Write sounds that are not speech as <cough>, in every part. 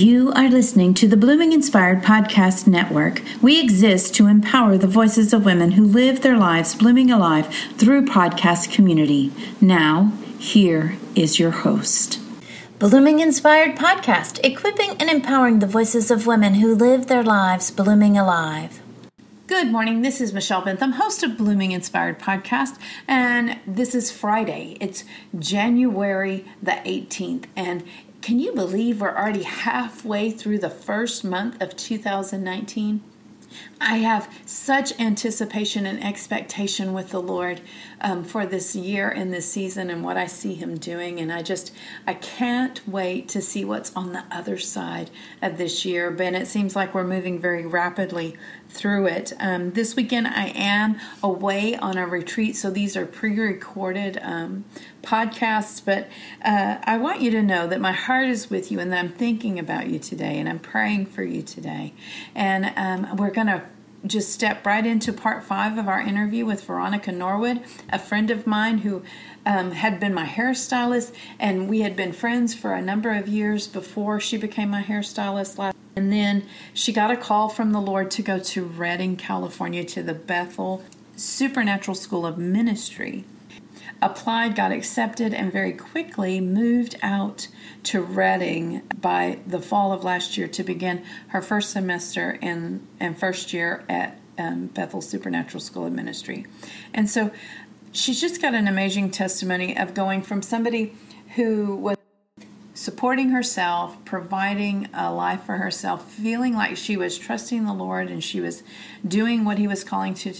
You are listening to the Blooming Inspired Podcast Network. We exist to empower the voices of women who live their lives blooming alive through podcast community. Now, here is your host. Blooming Inspired Podcast, equipping and empowering the voices of women who live their lives blooming alive. Good morning. This is Michelle Bentham, host of Blooming Inspired Podcast, and this is Friday. It's January the 18th, and can you believe we're already halfway through the first month of 2019? I have such anticipation and expectation with the Lord um, for this year and this season and what I see Him doing. And I just, I can't wait to see what's on the other side of this year. But it seems like we're moving very rapidly through it. Um, this weekend, I am away on a retreat, so these are pre recorded um, podcasts. But uh, I want you to know that my heart is with you and that I'm thinking about you today and I'm praying for you today. And um, we're going to just step right into part five of our interview with Veronica Norwood, a friend of mine who um, had been my hairstylist, and we had been friends for a number of years before she became my hairstylist. Last, and then she got a call from the Lord to go to Redding, California, to the Bethel Supernatural School of Ministry applied, got accepted, and very quickly moved out to Redding by the fall of last year to begin her first semester and, and first year at um, Bethel Supernatural School of Ministry. And so she's just got an amazing testimony of going from somebody who was supporting herself, providing a life for herself, feeling like she was trusting the Lord and she was doing what He was calling to,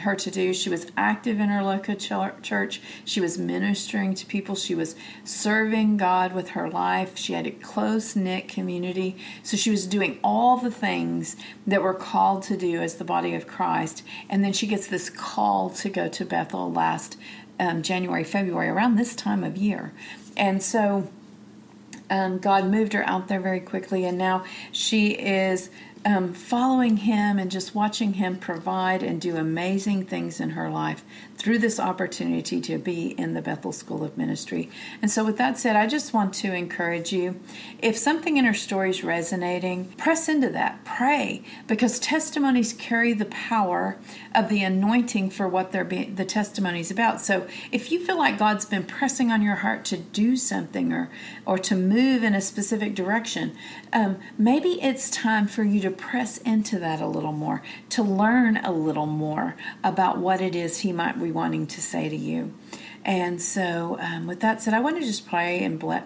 her to do. She was active in her local church. She was ministering to people. She was serving God with her life. She had a close knit community. So she was doing all the things that we're called to do as the body of Christ. And then she gets this call to go to Bethel last um, January, February, around this time of year. And so um, God moved her out there very quickly. And now she is um, following him and just watching him provide and do amazing things in her life through this opportunity to be in the Bethel School of Ministry. And so, with that said, I just want to encourage you if something in her story is resonating, press into that, pray, because testimonies carry the power of the anointing for what they're being, the testimony is about. So, if you feel like God's been pressing on your heart to do something or, or to move in a specific direction, um, maybe it's time for you to press into that a little more, to learn a little more about what it is He might be wanting to say to you. And so, um, with that said, I want to just pray and bless.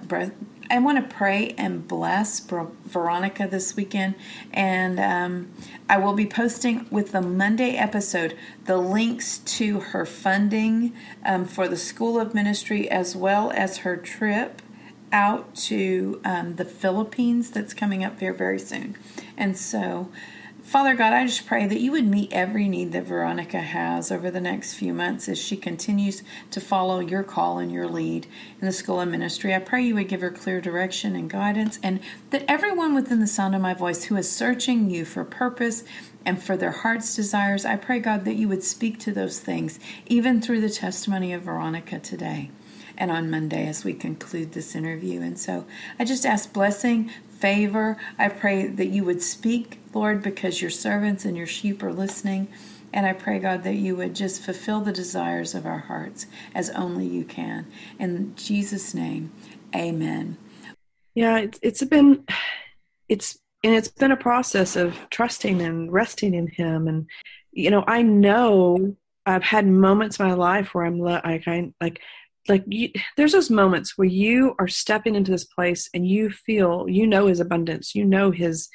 I want to pray and bless Veronica this weekend, and um, I will be posting with the Monday episode the links to her funding um, for the School of Ministry as well as her trip out to um, the Philippines that's coming up here very soon. And so, Father God, I just pray that you would meet every need that Veronica has over the next few months as she continues to follow your call and your lead in the school of ministry. I pray you would give her clear direction and guidance, and that everyone within the sound of my voice who is searching you for purpose and for their heart's desires, I pray, God, that you would speak to those things, even through the testimony of Veronica today and on Monday as we conclude this interview. And so I just ask blessing, favor. I pray that you would speak, Lord, because your servants and your sheep are listening. And I pray, God, that you would just fulfill the desires of our hearts as only you can. In Jesus' name, amen. Yeah, it's, it's been, it's, and it's been a process of trusting and resting in Him. And, you know, I know I've had moments in my life where I'm like, I, like, like you, there's those moments where you are stepping into this place and you feel you know his abundance you know his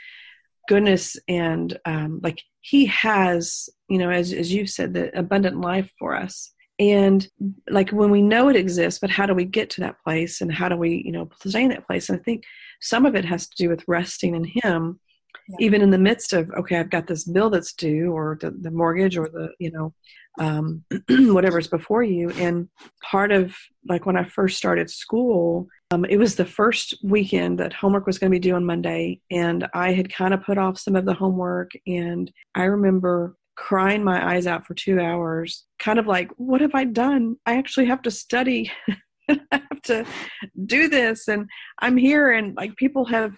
goodness and um, like he has you know as, as you've said the abundant life for us and like when we know it exists but how do we get to that place and how do we you know stay in that place and i think some of it has to do with resting in him yeah. even in the midst of okay i've got this bill that's due or the, the mortgage or the you know um, <clears throat> whatever's before you. And part of like when i first started school um, it was the first weekend that homework was going to be due on monday and i had kind of put off some of the homework. And i remember crying my eyes out for two hours kind of like what have i done? I actually have to study. <laughs> I have to do this and I'm here. And like people have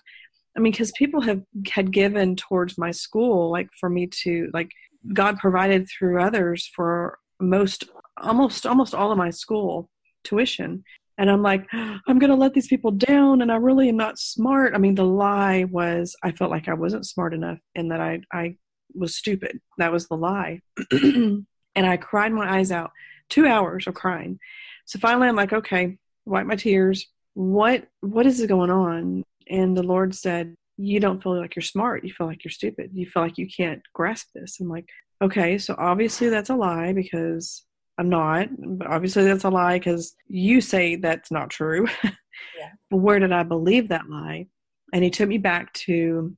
I mean, because people have had given towards my school, like for me to like God provided through others for most almost almost all of my school tuition. And i'm like i'm going to let these people down and i really am not smart. I mean the lie was i felt like i wasn't smart enough and that i i was stupid. That was the lie. <clears throat> And i cried my eyes out. Two hours of crying. So finally i'm like okay wipe my tears. What what is going on? And the lord said you don't feel like you're smart you feel like you're stupid you feel like you can't grasp this. I'm like okay so obviously that's a lie because i'm not but obviously that's a lie because you say that's not true. <laughs> Yeah. but where did i believe that lie? And he took me back to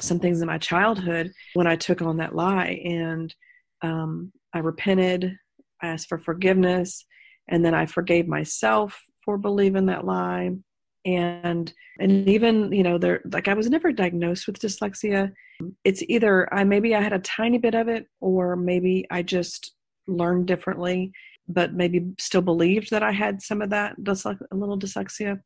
some things in my childhood when i took on that lie and um, i repented i asked for forgiveness and then i forgave myself for believing that lie and and even you know there like i was never diagnosed with dyslexia. It's either i maybe i had a tiny bit of it or maybe i just learned differently but maybe still believed that i had some of that a little dyslexia.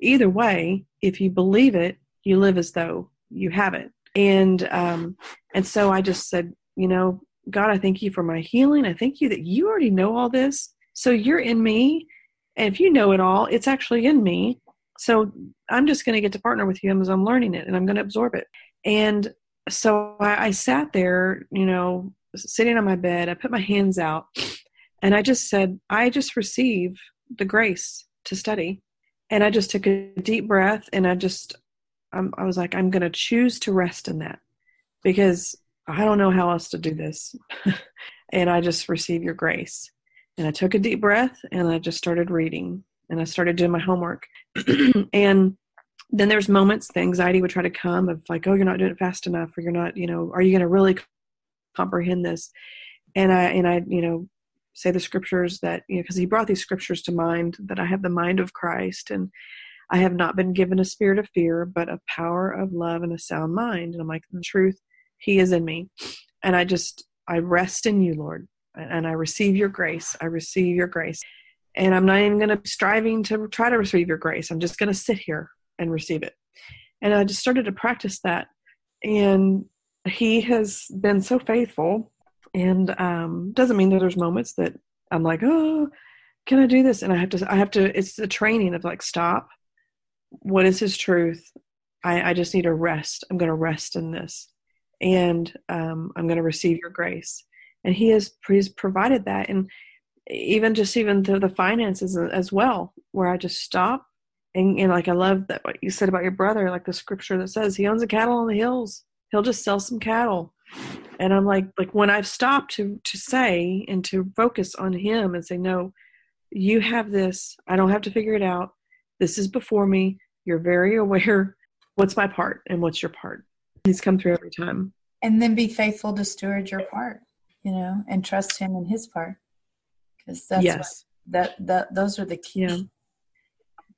Either way if you believe it you live as though you have it. And um and so i just said you know god i thank you for my healing. I thank you that you already know all this. So you're in me. And if you know it all it's actually in me so I'm just going to get to partner with you as I'm learning it and I'm going to absorb it. And so I, I sat there, you know, sitting on my bed. I put my hands out and I just said, I just receive the grace to study. And I just took a deep breath and I just, um, I was like, I'm going to choose to rest in that because I don't know how else to do this. <laughs> and I just receive your grace. And I took a deep breath and I just started reading and I started doing my homework. <clears throat> and then there's moments the anxiety would try to come of like, oh, you're not doing it fast enough, or you're not, you know, are you going to really comprehend this? And I and I, you know, say the scriptures that you know because he brought these scriptures to mind that I have the mind of Christ and I have not been given a spirit of fear, but a power of love and a sound mind. And I'm like, the truth, He is in me, and I just I rest in you, Lord, and I receive your grace. I receive your grace and I'm not even going to be striving to try to receive your grace. I'm just going to sit here and receive it. And I just started to practice that. And he has been so faithful. And um, doesn't mean that there's moments that I'm like, oh, can I do this? And I have to, I have to, it's the training of like, stop. What is his truth? I, I just need to rest. I'm going to rest in this. And um, I'm going to receive your grace. And he has, he's provided that. And even just even through the finances as well, where I just stop and, and like I love that what you said about your brother, like the scripture that says he owns a cattle on the hills. He'll just sell some cattle. And I'm like like when I've stopped to to say and to focus on him and say, No, you have this. I don't have to figure it out. This is before me. You're very <laughs> aware. What's my part and what's your part? He's come through every time. And then be faithful to steward your part, you know, and trust him in his part because that's yes. That that those are the key. Yeah.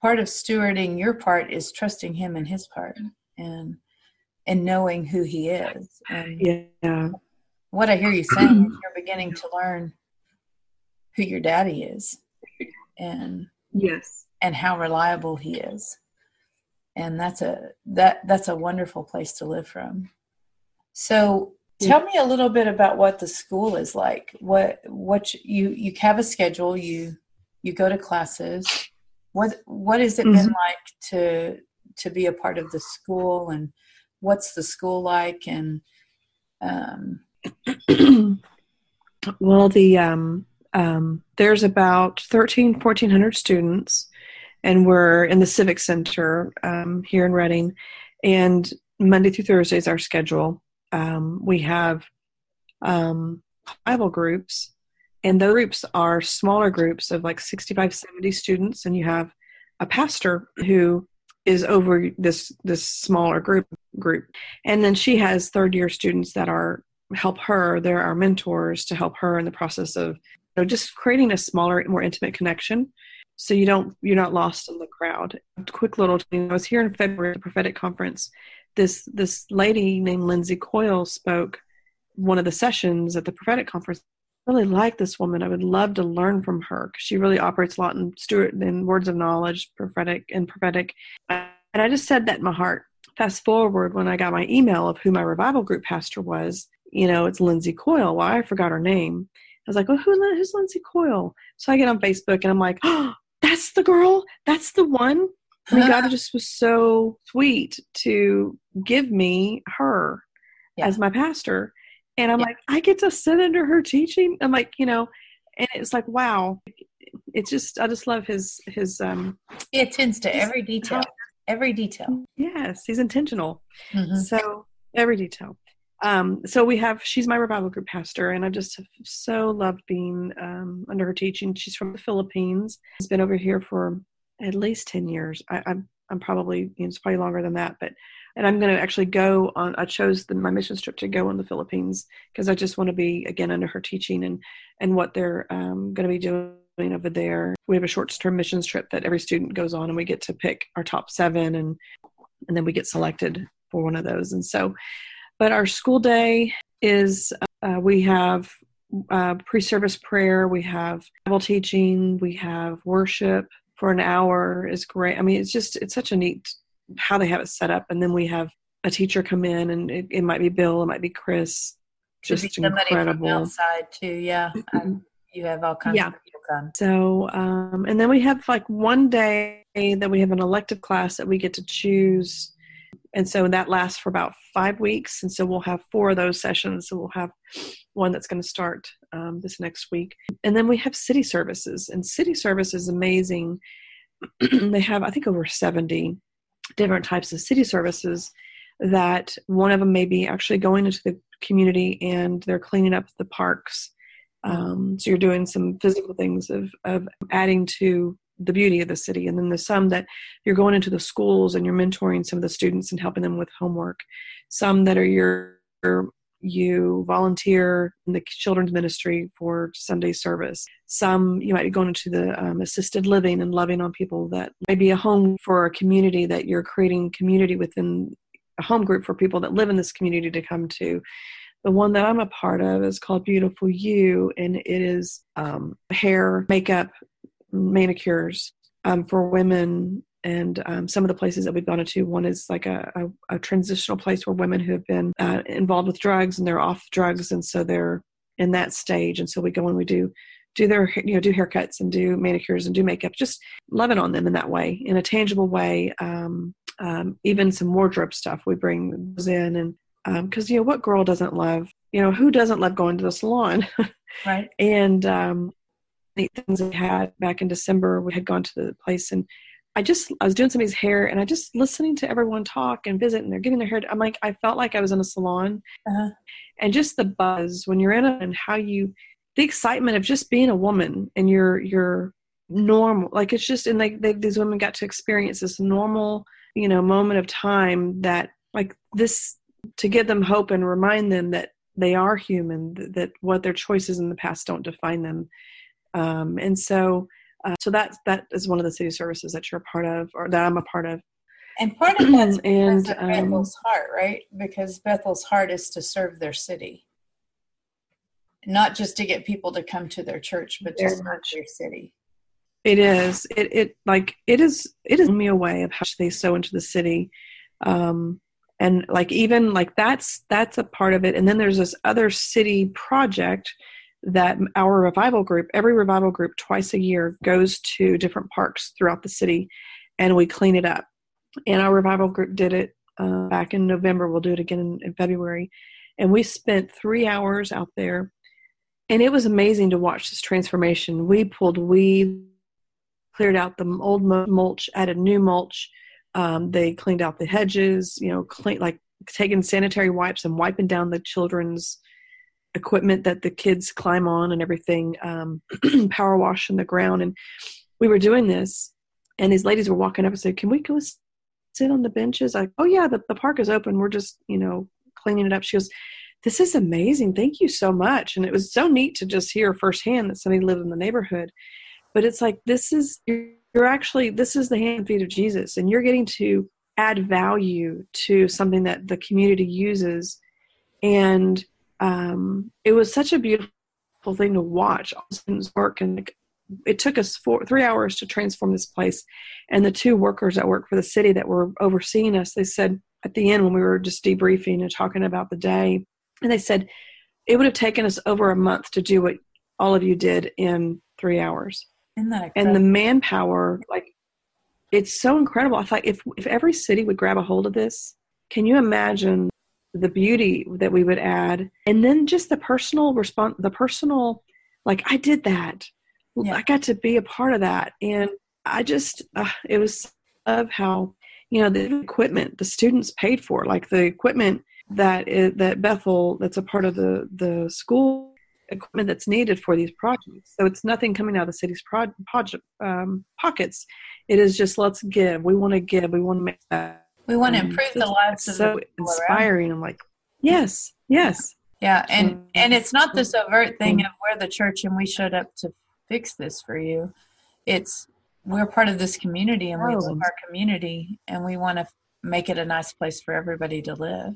Part of stewarding your part is trusting him in his part and and knowing who he is. And yeah. What I hear you saying you're beginning to learn who your daddy is and yes and how reliable he is and that's a that that's a wonderful place to live from so Tell me a little bit about what the school is like. What what you you have a schedule. You you go to classes. What what has it mm-hmm. been like to to be a part of the school and what's the school like and um <clears throat> well the um um there's about 13 1400 students and we're in the civic center um, here in Redding, and monday through thursday is our schedule um, we have um, Bible groups, and those groups are smaller groups of like 65, 70 students, and you have a pastor who is over this this smaller group group, and then she has third year students that are help her. They're our mentors to help her in the process of you know, just creating a smaller, more intimate connection so you don't you're not lost in the crowd. quick little thing. I was here in February at the prophetic conference this this lady named Lindsay Coyle spoke one of the sessions at the prophetic conference. I really like this woman. I would love to learn from her she really operates a lot in Stuart in words of knowledge, prophetic and prophetic. And I just said that in my heart. fast forward when I got my email of who my revival group pastor was, you know, it's Lindsay Coyle. Well, I forgot her name. I was like, well, who, who's Lindsay Coyle? So I get on Facebook and I'm like, oh, <gasps> that's the girl. That's the one. God <laughs> just was so sweet to give me her yeah. as my pastor. And I'm yeah. like, I get to sit under her teaching. I'm like, you know, and it's like, wow. It's just, I just love his, his, um, he attends to every detail, every detail. Yes, he's intentional. Mm-hmm. So every detail. Um, so we have, she's my revival group pastor, and I just so loved being um, under her teaching. She's from the Philippines. She's been over here for at least 10 years. I, I'm, I'm probably, it's probably longer than that, but, and I'm going to actually go on, I chose the, my mission trip to go on the Philippines because I just want to be again under her teaching and, and what they're um, going to be doing over there. We have a short term missions trip that every student goes on and we get to pick our top seven and, and then we get selected for one of those. And so, but our school day is, uh, we have uh, pre-service prayer, we have Bible teaching, we have worship, for an hour is great. I mean, it's just it's such a neat how they have it set up, and then we have a teacher come in, and it, it might be Bill, it might be Chris. Just incredible. outside too, yeah. you have all kinds yeah. of people come. So, um, and then we have like one day that we have an elective class that we get to choose and so that lasts for about five weeks. And so we'll have four of those sessions. So we'll have one that's going to start um, this next week. And then we have city services. And city service is amazing. <clears throat> They have i think over 70 different types of city services that one of them may be actually going into the community and they're cleaning up the parks. Um, so you're doing some physical things of, of adding to the beauty of the city. And then there's some that you're going into the schools and you're mentoring some of the students and helping them with homework. Some that are your you volunteer in the children's ministry for Sunday service. Some you might be going into the um, assisted living and loving on people that may be a home for a community that you're creating community within a home group for people that live in this community to come to. The one that I'm a part of is called Beautiful You, and it is um, hair, makeup, manicures um, for women and um, some of the places that we've gone to. One is like a, a, a transitional place where women who have been uh, involved with drugs and they're off drugs and so they're in that stage. And so we go and we do do their you know do haircuts and do manicures and do makeup just loving on them in that way in a tangible way. Um, um, even some wardrobe stuff we bring those in and because um, you know what girl doesn't love you know who doesn't love going to the salon? <laughs> Right. And um, things we had back in December. We had gone to the place and I just I was doing somebody's hair and I just listening to everyone talk and visit and they're getting their hair. I'm like I felt like I was in a salon, uh-huh. and just the buzz when you're in it and how you the excitement of just being a woman and you're you're normal like it's just and like they, these women got to experience this normal you know moment of time that like this to give them hope and remind them that they are human that, that what their choices in the past don't define them um, and so, uh, so that that is one of the city services that you're a part of, or that I'm a part of. And part of that's <clears throat> and um, Bethel's heart, right? Because Bethel's heart is to serve their city, not just to get people to come to their church, but to serve their city. It is. It it like it is. It is me a way of how they sow into the city. Um, and like even like that's that's a part of it and then there's this other city project that our revival group, every revival group twice a year goes to different parks throughout the city and we clean it up. And our revival group did it uh, back in November. We'll do it again in, in February. And we spent three hours out there and it was amazing to watch this transformation. We pulled weed, cleared out the old mulch, added new mulch. Um, they cleaned out the hedges, you know, clean, like taking sanitary wipes and wiping down the children's equipment that the kids climb on and everything, um, <clears throat> power wash in the ground. And we were doing this, and these ladies were walking up and said, Can we go sit on the benches? Like, oh, yeah, the, the park is open. We're just, you know, cleaning it up. She goes, This is amazing. Thank you so much. And it was so neat to just hear firsthand that somebody lived in the neighborhood. But it's like, this is, you're actually, this is the hand and feet of Jesus, and you're getting to add value to something that the community uses. And um, it was such a beautiful thing to watch all students work and it took us four three hours to transform this place and the two workers that work for the city that were overseeing us they said at the end when we were just debriefing and talking about the day, and they said it would have taken us over a month to do what all of you did in three hours. and the manpower, like it's so incredible. I thought if if every city would grab a hold of this, can you imagine the beauty that we would add, and then just the personal response, the personal, like I did that, yeah. I got to be a part of that, and I just uh, it was of how you know the equipment the students paid for, like the equipment that is, that Bethel that's a part of the the school equipment that's needed for these projects. So it's nothing coming out of the city's pro- project, um, pockets. It is just let's give. We want to give. We want to make that. We want to improve the lives of so inspiring. I'm like, yes, yes. Yeah, and and it's not this overt thing of we're the church and we showed up to fix this for you. It's we're part of this community and we oh. love our community and we want to make it a nice place for everybody to live.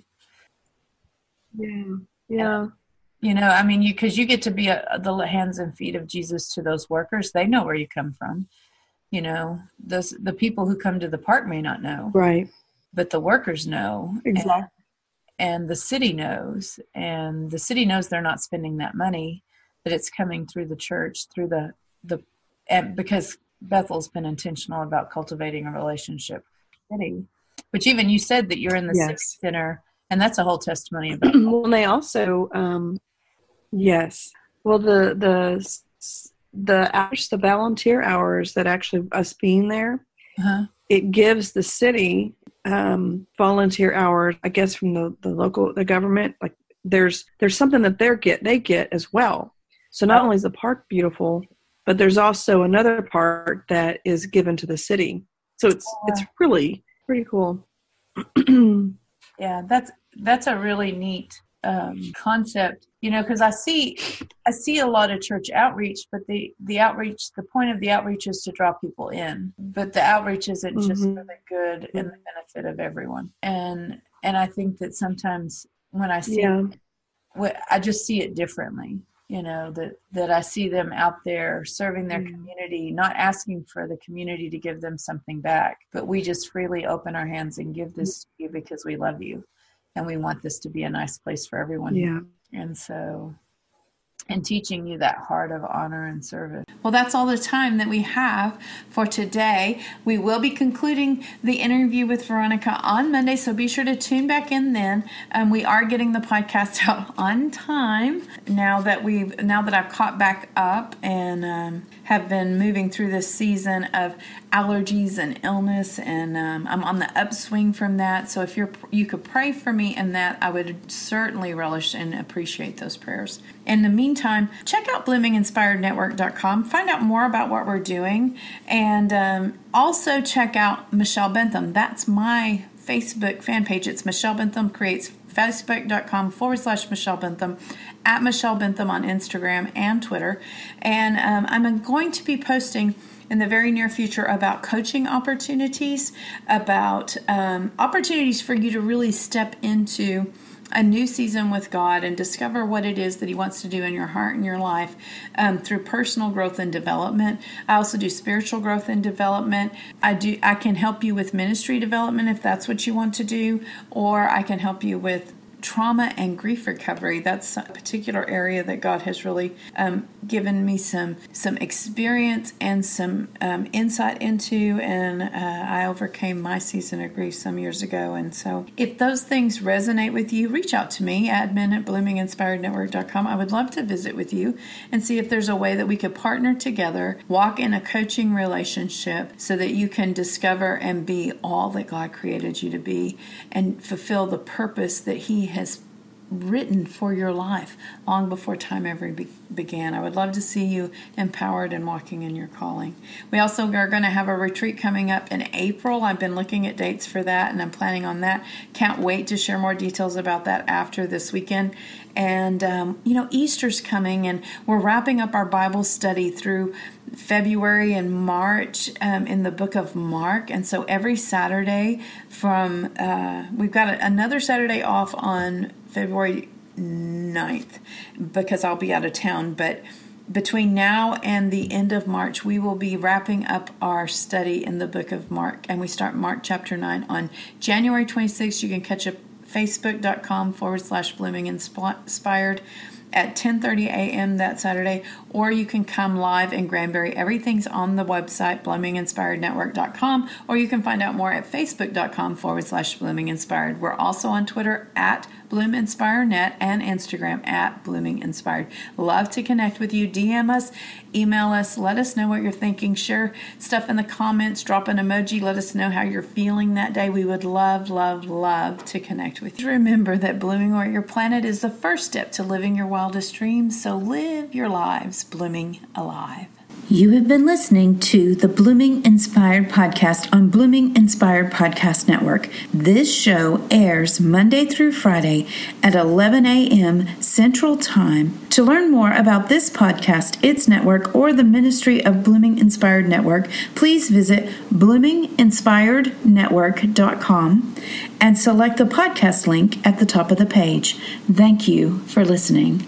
Yeah. Yeah. you know, I mean, you because you get to be a, the hands and feet of Jesus to those workers. They know where you come from. You know, those the people who come to the park may not know, right? But the workers know exactly, and, and the city knows, and the city knows they're not spending that money, that it's coming through the church, through the the, and because Bethel's been intentional about cultivating a relationship. City, which even you said that you're in the yes. center and that's a whole testimony about <clears throat> well they also um yes well the the the hours the volunteer hours that actually us being there uh-huh. it gives the city um volunteer hours i guess from the the local the government like there's there's something that they get they get as well. So not only is the park beautiful but there's also another part that is given to the city. So it's yeah. it's really pretty cool. <clears throat> Yeah that's that's a really neat um, concept you know because i see i see a lot of church outreach but the the outreach the point of the outreach is to draw people in but the outreach isn't mm-hmm. just for the good and the benefit of everyone and and i think that sometimes when i see yeah. it, i just see it differently you know that that i see them out there serving their mm. community not asking for the community to give them something back but we just freely open our hands and give this to you because we love you and we want this to be a nice place for everyone yeah and so and teaching you that heart of honor and service. Well, that's all the time that we have for today. We will be concluding the interview with Veronica on Monday, so be sure to tune back in then. Um, we are getting the podcast <laughs> out on time now that we've now that I've caught back up and um, have been moving through this season of allergies and illness, and um, I'm on the upswing from that. So if you're you could pray for me in that, I would certainly relish and appreciate those prayers. In the meantime, check out bloominginspirednetwork.com. Find out more about what we're doing, and um, also check out Michelle Bentham. That's my Facebook fan page. It's Michelle Bentham creates facebook.com forward slash Michelle Bentham, at Michelle Bentham on Instagram and Twitter. And um, I'm going to be posting in the very near future about coaching opportunities, about um, opportunities for you to really step into a new season with God and discover what it is that He wants to do in your heart and your life um, through personal growth and development. I also do spiritual growth and development. I do. I can help you with ministry development if that's what you want to do, or I can help you with trauma and grief recovery. That's a particular area that God has really um, given me some some experience and some um, insight into. And uh, I overcame my season of grief some years ago. And so, if those things resonate with you, reach out to me, admin at bloominginspirednetwork.com. I would love to visit with you and see if there's a way that we could partner together, walk in a coaching relationship, so that you can discover and be all that God created you to be and fulfill the purpose that He has written for your life long before time ever be- began. I would love to see you empowered and walking in your calling. We also are going to have a retreat coming up in April. I've been looking at dates for that and I'm planning on that. Can't wait to share more details about that after this weekend. And, um, you know, Easter's coming and we're wrapping up our Bible study through February and March um, in the book of Mark. And so every Saturday from, uh, we've got another Saturday off on February 9th because I'll be out of town. But between now and the end of March, we will be wrapping up our study in the book of Mark, and we start Mark chapter 9 on January 26th. You can catch up facebook.com forward slash blooming inspired at 10:30 a.m. that Saturday, or you can come live in Granbury. Everything's on the website bloominginspirednetwork.com, or you can find out more at facebook.com forward slash bloominginspired. We're also on Twitter at Bloom Inspire Net and Instagram at Blooming Inspired. Love to connect with you. DM us, email us, let us know what you're thinking. Share stuff in the comments, drop an emoji, let us know how you're feeling that day. We would love, love, love to connect with you. Remember that blooming your Planet is the first step to living your wildest dreams, so live your lives blooming alive. You have been listening to the Blooming Inspired podcast on Blooming Inspired Podcast Network. This show airs Monday through Friday at 11 a.m. Central Time. To learn more about this podcast, its network, or the ministry of Blooming Inspired Network, please visit bloominginspirednetwork.com and select the podcast link at the top of the page. Thank you for listening.